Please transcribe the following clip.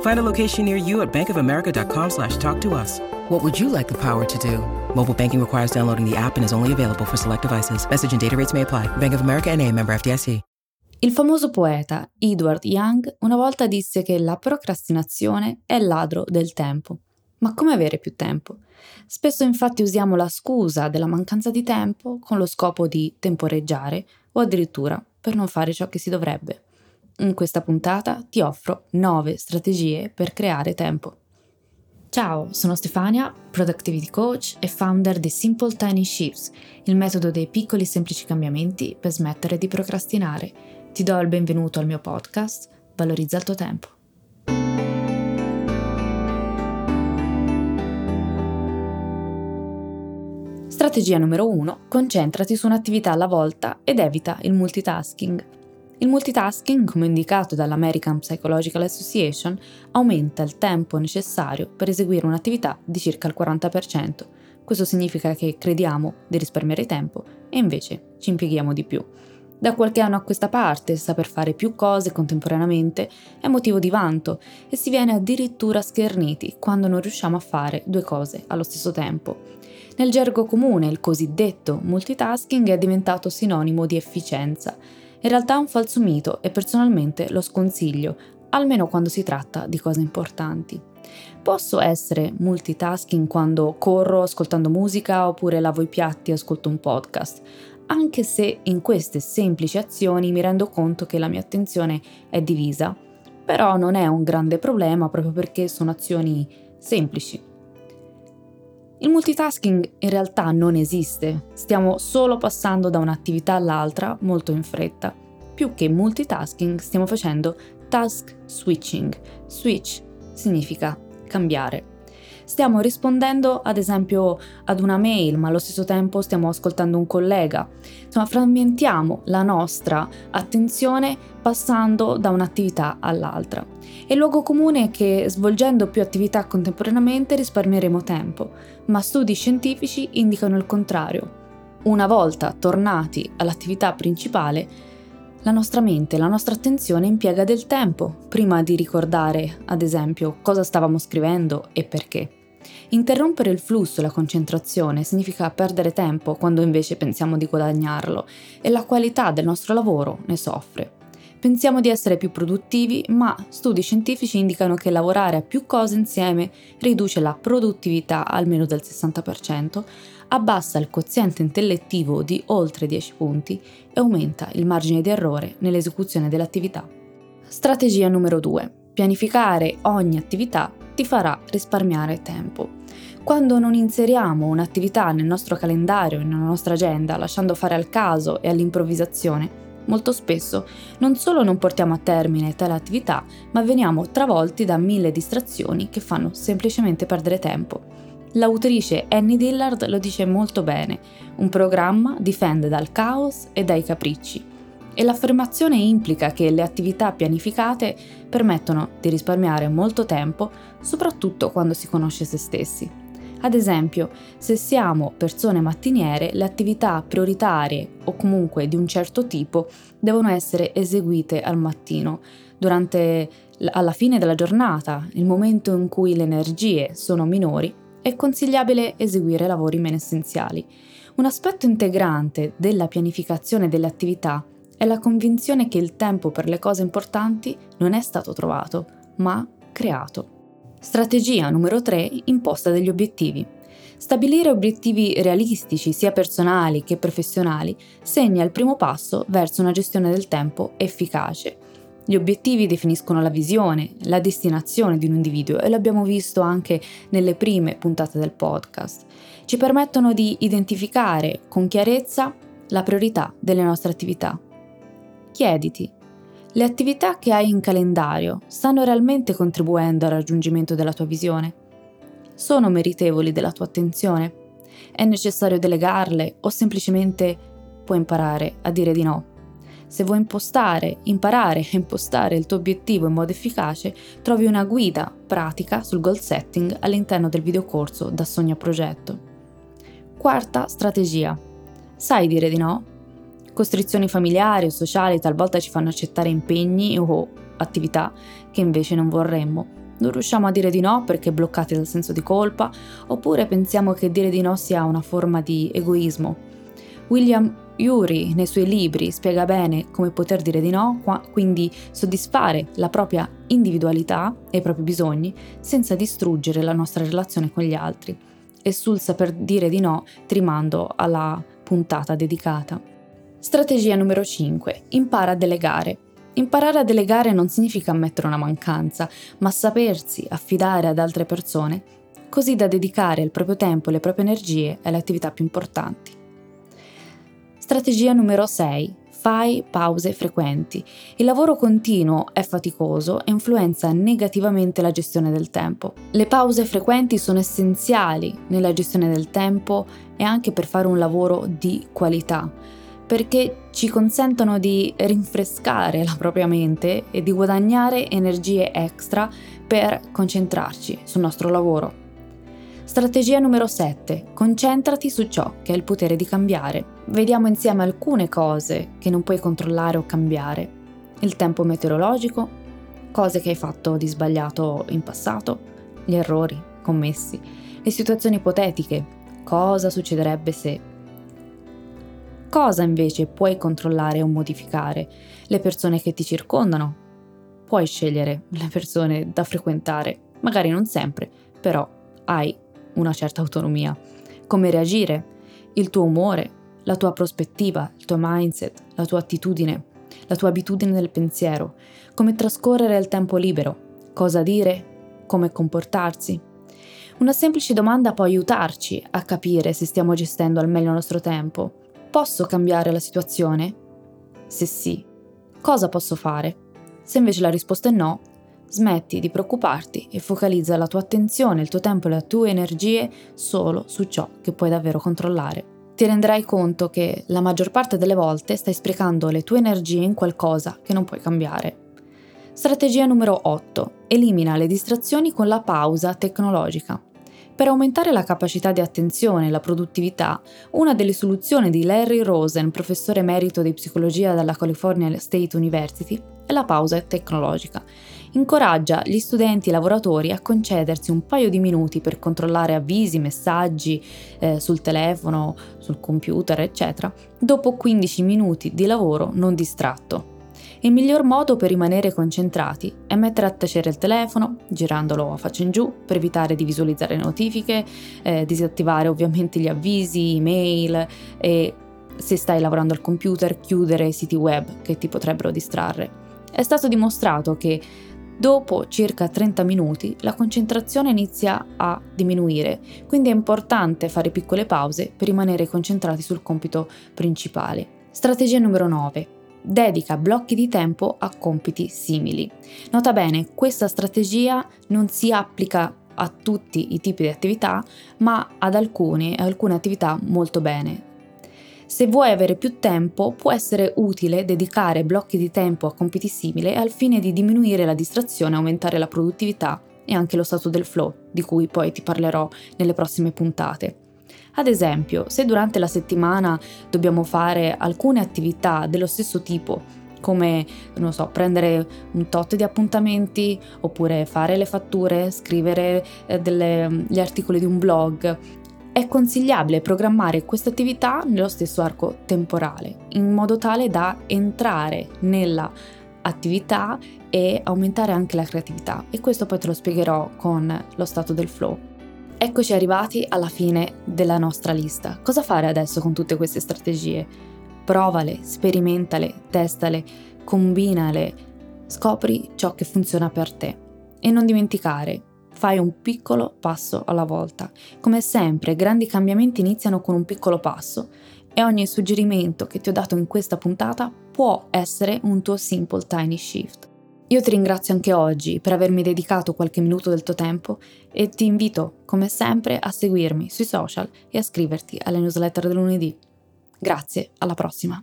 Find a location near you at bankofamerica.com slash talk to us. What would you like the power to do? Mobile banking requires downloading the app and is only available for select devices. Message and data rates may apply. Bank of America NA, member FDIC. Il famoso poeta Edward Young una volta disse che la procrastinazione è il ladro del tempo. Ma come avere più tempo? Spesso infatti usiamo la scusa della mancanza di tempo con lo scopo di temporeggiare o addirittura per non fare ciò che si dovrebbe. In questa puntata ti offro 9 strategie per creare tempo. Ciao, sono Stefania, Productivity Coach e founder di Simple Tiny Shifts, il metodo dei piccoli e semplici cambiamenti per smettere di procrastinare. Ti do il benvenuto al mio podcast, Valorizza il tuo tempo. Strategia numero 1. Concentrati su un'attività alla volta ed evita il multitasking. Il multitasking, come indicato dall'American Psychological Association, aumenta il tempo necessario per eseguire un'attività di circa il 40%. Questo significa che crediamo di risparmiare tempo e invece ci impieghiamo di più. Da qualche anno a questa parte, saper fare più cose contemporaneamente è motivo di vanto e si viene addirittura scherniti quando non riusciamo a fare due cose allo stesso tempo. Nel gergo comune il cosiddetto multitasking è diventato sinonimo di efficienza in realtà è un falso mito e personalmente lo sconsiglio, almeno quando si tratta di cose importanti. Posso essere multitasking quando corro ascoltando musica oppure lavo i piatti e ascolto un podcast, anche se in queste semplici azioni mi rendo conto che la mia attenzione è divisa, però non è un grande problema proprio perché sono azioni semplici. Il multitasking in realtà non esiste, stiamo solo passando da un'attività all'altra molto in fretta. Più che multitasking stiamo facendo task switching. Switch significa cambiare. Stiamo rispondendo ad esempio ad una mail, ma allo stesso tempo stiamo ascoltando un collega. Insomma, frammentiamo la nostra attenzione passando da un'attività all'altra. E il luogo comune è che svolgendo più attività contemporaneamente risparmieremo tempo, ma studi scientifici indicano il contrario. Una volta tornati all'attività principale, la nostra mente, la nostra attenzione impiega del tempo prima di ricordare, ad esempio, cosa stavamo scrivendo e perché. Interrompere il flusso la concentrazione significa perdere tempo quando invece pensiamo di guadagnarlo e la qualità del nostro lavoro ne soffre. Pensiamo di essere più produttivi, ma studi scientifici indicano che lavorare a più cose insieme riduce la produttività almeno del 60%, abbassa il quoziente intellettivo di oltre 10 punti e aumenta il margine di errore nell'esecuzione dell'attività. Strategia numero 2. Pianificare ogni attività ti farà risparmiare tempo. Quando non inseriamo un'attività nel nostro calendario, nella nostra agenda, lasciando fare al caso e all'improvvisazione, molto spesso non solo non portiamo a termine tale attività, ma veniamo travolti da mille distrazioni che fanno semplicemente perdere tempo. L'autrice Annie Dillard lo dice molto bene, un programma difende dal caos e dai capricci e l'affermazione implica che le attività pianificate permettono di risparmiare molto tempo, soprattutto quando si conosce se stessi. Ad esempio, se siamo persone mattiniere, le attività prioritarie o comunque di un certo tipo devono essere eseguite al mattino, durante alla fine della giornata, il momento in cui le energie sono minori, è consigliabile eseguire lavori meno essenziali. Un aspetto integrante della pianificazione delle attività è la convinzione che il tempo per le cose importanti non è stato trovato, ma creato. Strategia numero 3. Imposta degli obiettivi. Stabilire obiettivi realistici, sia personali che professionali, segna il primo passo verso una gestione del tempo efficace. Gli obiettivi definiscono la visione, la destinazione di un individuo e l'abbiamo visto anche nelle prime puntate del podcast. Ci permettono di identificare con chiarezza la priorità delle nostre attività Chiediti, Le attività che hai in calendario stanno realmente contribuendo al raggiungimento della tua visione? Sono meritevoli della tua attenzione? È necessario delegarle o semplicemente puoi imparare a dire di no? Se vuoi impostare, imparare a impostare il tuo obiettivo in modo efficace, trovi una guida pratica sul goal setting all'interno del videocorso da sogno a progetto. Quarta strategia. Sai dire di no? Costrizioni familiari o sociali talvolta ci fanno accettare impegni o attività che invece non vorremmo. Non riusciamo a dire di no perché bloccati dal senso di colpa, oppure pensiamo che dire di no sia una forma di egoismo. William Yuri nei suoi libri spiega bene come poter dire di no, quindi soddisfare la propria individualità e i propri bisogni senza distruggere la nostra relazione con gli altri. E sul saper dire di no ti rimando alla puntata dedicata. Strategia numero 5. Impara a delegare. Imparare a delegare non significa ammettere una mancanza, ma sapersi affidare ad altre persone, così da dedicare il proprio tempo e le proprie energie alle attività più importanti. Strategia numero 6. Fai pause frequenti. Il lavoro continuo è faticoso e influenza negativamente la gestione del tempo. Le pause frequenti sono essenziali nella gestione del tempo e anche per fare un lavoro di qualità perché ci consentono di rinfrescare la propria mente e di guadagnare energie extra per concentrarci sul nostro lavoro. Strategia numero 7. Concentrati su ciò che ha il potere di cambiare. Vediamo insieme alcune cose che non puoi controllare o cambiare. Il tempo meteorologico, cose che hai fatto di sbagliato in passato, gli errori commessi, le situazioni ipotetiche, cosa succederebbe se Cosa invece puoi controllare o modificare? Le persone che ti circondano. Puoi scegliere le persone da frequentare, magari non sempre, però hai una certa autonomia. Come reagire, il tuo umore, la tua prospettiva, il tuo mindset, la tua attitudine, la tua abitudine del pensiero, come trascorrere il tempo libero, cosa dire, come comportarsi. Una semplice domanda può aiutarci a capire se stiamo gestendo al meglio il nostro tempo Posso cambiare la situazione? Se sì, cosa posso fare? Se invece la risposta è no, smetti di preoccuparti e focalizza la tua attenzione, il tuo tempo e le tue energie solo su ciò che puoi davvero controllare. Ti renderai conto che la maggior parte delle volte stai sprecando le tue energie in qualcosa che non puoi cambiare. Strategia numero 8. Elimina le distrazioni con la pausa tecnologica. Per aumentare la capacità di attenzione e la produttività, una delle soluzioni di Larry Rosen, professore emerito di psicologia dalla California State University, è la pausa tecnologica. Incoraggia gli studenti e i lavoratori a concedersi un paio di minuti per controllare avvisi, messaggi eh, sul telefono, sul computer, eccetera, dopo 15 minuti di lavoro non distratto. Il miglior modo per rimanere concentrati è mettere a tacere il telefono, girandolo a faccia in giù per evitare di visualizzare notifiche, eh, disattivare ovviamente gli avvisi, email e se stai lavorando al computer chiudere siti web che ti potrebbero distrarre. È stato dimostrato che dopo circa 30 minuti la concentrazione inizia a diminuire, quindi è importante fare piccole pause per rimanere concentrati sul compito principale. Strategia numero 9 dedica blocchi di tempo a compiti simili. Nota bene, questa strategia non si applica a tutti i tipi di attività, ma ad alcune, alcune attività molto bene. Se vuoi avere più tempo, può essere utile dedicare blocchi di tempo a compiti simili al fine di diminuire la distrazione, aumentare la produttività e anche lo stato del flow, di cui poi ti parlerò nelle prossime puntate. Ad esempio, se durante la settimana dobbiamo fare alcune attività dello stesso tipo, come, non so, prendere un tot di appuntamenti, oppure fare le fatture, scrivere eh, delle, gli articoli di un blog, è consigliabile programmare queste attività nello stesso arco temporale, in modo tale da entrare nella attività e aumentare anche la creatività. E questo poi te lo spiegherò con lo stato del flow. Eccoci arrivati alla fine della nostra lista. Cosa fare adesso con tutte queste strategie? Provale, sperimentale, testale, combinale, scopri ciò che funziona per te. E non dimenticare, fai un piccolo passo alla volta. Come sempre, grandi cambiamenti iniziano con un piccolo passo e ogni suggerimento che ti ho dato in questa puntata può essere un tuo simple tiny shift. Io ti ringrazio anche oggi per avermi dedicato qualche minuto del tuo tempo e ti invito, come sempre, a seguirmi sui social e a iscriverti alle newsletter del lunedì. Grazie, alla prossima!